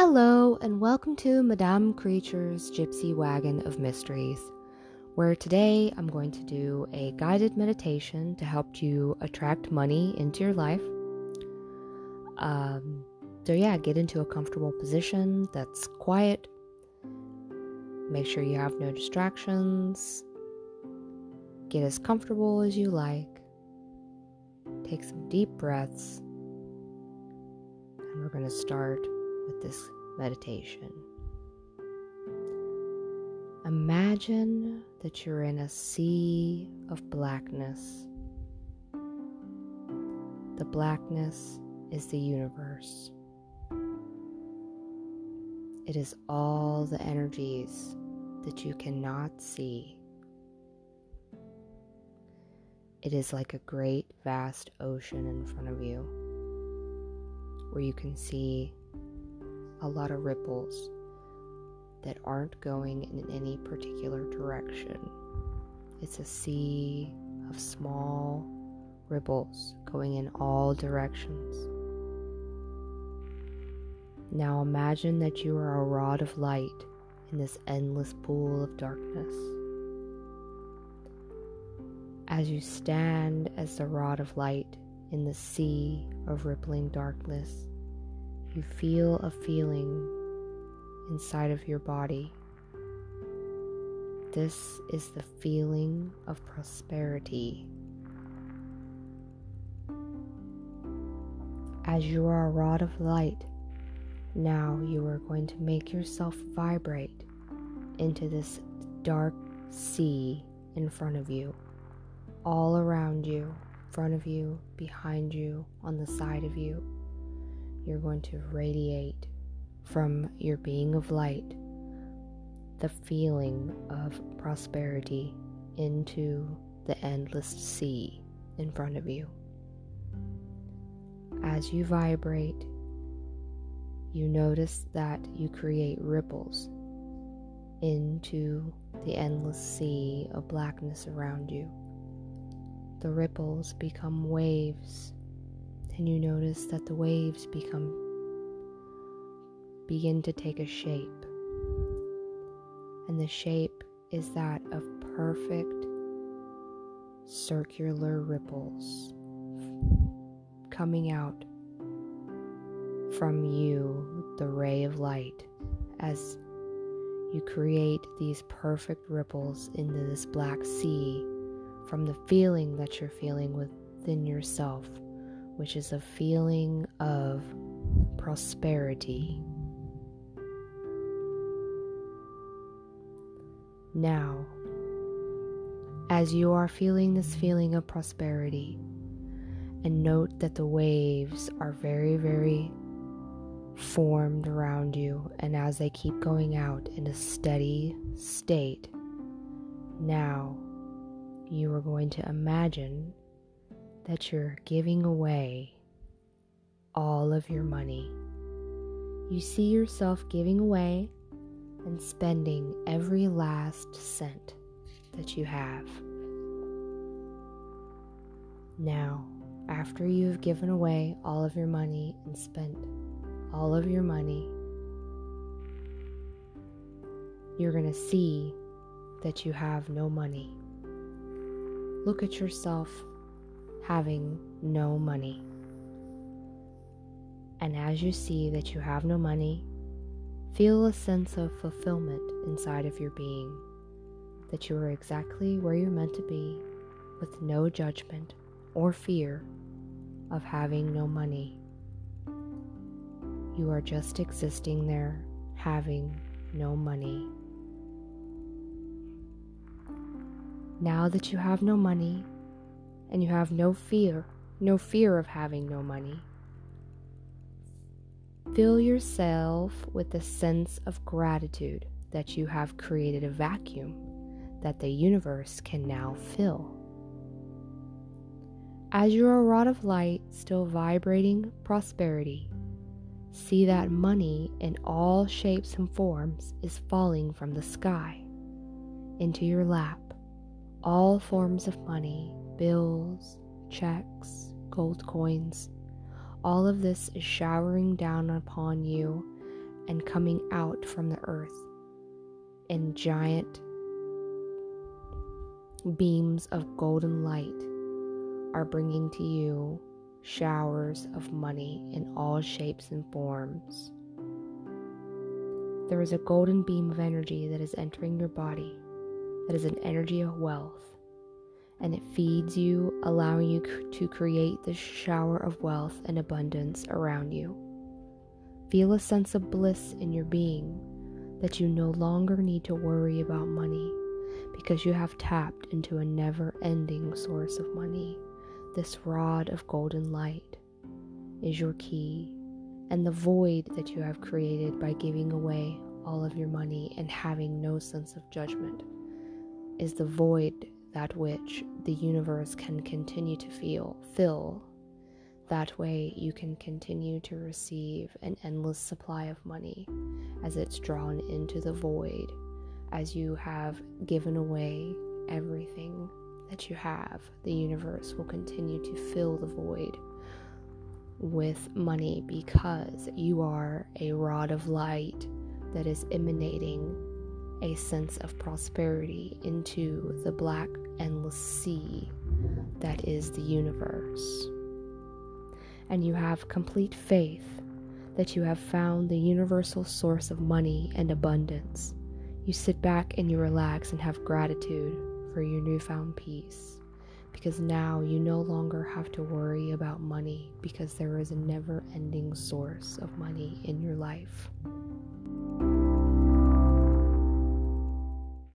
Hello, and welcome to Madame Creature's Gypsy Wagon of Mysteries, where today I'm going to do a guided meditation to help you attract money into your life. Um, so, yeah, get into a comfortable position that's quiet. Make sure you have no distractions. Get as comfortable as you like. Take some deep breaths. And we're going to start with this meditation. Imagine that you're in a sea of blackness. The blackness is the universe. It is all the energies that you cannot see. It is like a great vast ocean in front of you where you can see a lot of ripples that aren't going in any particular direction. It's a sea of small ripples going in all directions. Now imagine that you are a rod of light in this endless pool of darkness. As you stand as the rod of light in the sea of rippling darkness, you feel a feeling inside of your body. This is the feeling of prosperity. As you are a rod of light, now you are going to make yourself vibrate into this dark sea in front of you, all around you, in front of you, behind you, on the side of you you're going to radiate from your being of light the feeling of prosperity into the endless sea in front of you. As you vibrate, you notice that you create ripples into the endless sea of blackness around you. The ripples become waves and you notice that the waves become begin to take a shape. And the shape is that of perfect circular ripples coming out from you, the ray of light, as you create these perfect ripples into this black sea from the feeling that you're feeling within yourself which is a feeling of prosperity. Now, as you are feeling this feeling of prosperity, and note that the waves are very, very formed around you, and as they keep going out in a steady state, now you are going to imagine that you're giving away all of your money. You see yourself giving away and spending every last cent that you have. Now, after you have given away all of your money and spent all of your money, you're going to see that you have no money. Look at yourself having no money. And as you see that you have no money, feel a sense of fulfillment inside of your being, that you are exactly where you're meant to be, with no judgment or fear of having no money. You are just existing there, having no money. Now that you have no money, and you have no fear, no fear of having no money. Fill yourself with a sense of gratitude that you have created a vacuum that the universe can now fill. As you're a rod of light still vibrating prosperity, see that money in all shapes and forms is falling from the sky into your lap. All forms of money bills, checks, gold coins. All of this is showering down upon you and coming out from the earth in giant beams of golden light are bringing to you showers of money in all shapes and forms. There is a golden beam of energy that is entering your body, that is an energy of wealth, and it feeds you, allowing you to create this shower of wealth and abundance around you. Feel a sense of bliss in your being that you no longer need to worry about money because you have tapped into a never ending source of money. This rod of golden light is your key, and the void that you have created by giving away all of your money and having no sense of judgment is the void that which the universe can continue to feel fill. That way you can continue to receive an endless supply of money as it's drawn into the void as you have given away everything that you have, the universe will continue to fill the void with money because you are a rod of light that is emanating a sense of prosperity into the black, endless sea that is the universe. And you have complete faith that you have found the universal source of money and abundance you sit back and you relax and have gratitude for your newfound peace because now you no longer have to worry about money because there is a never ending source of money in your life.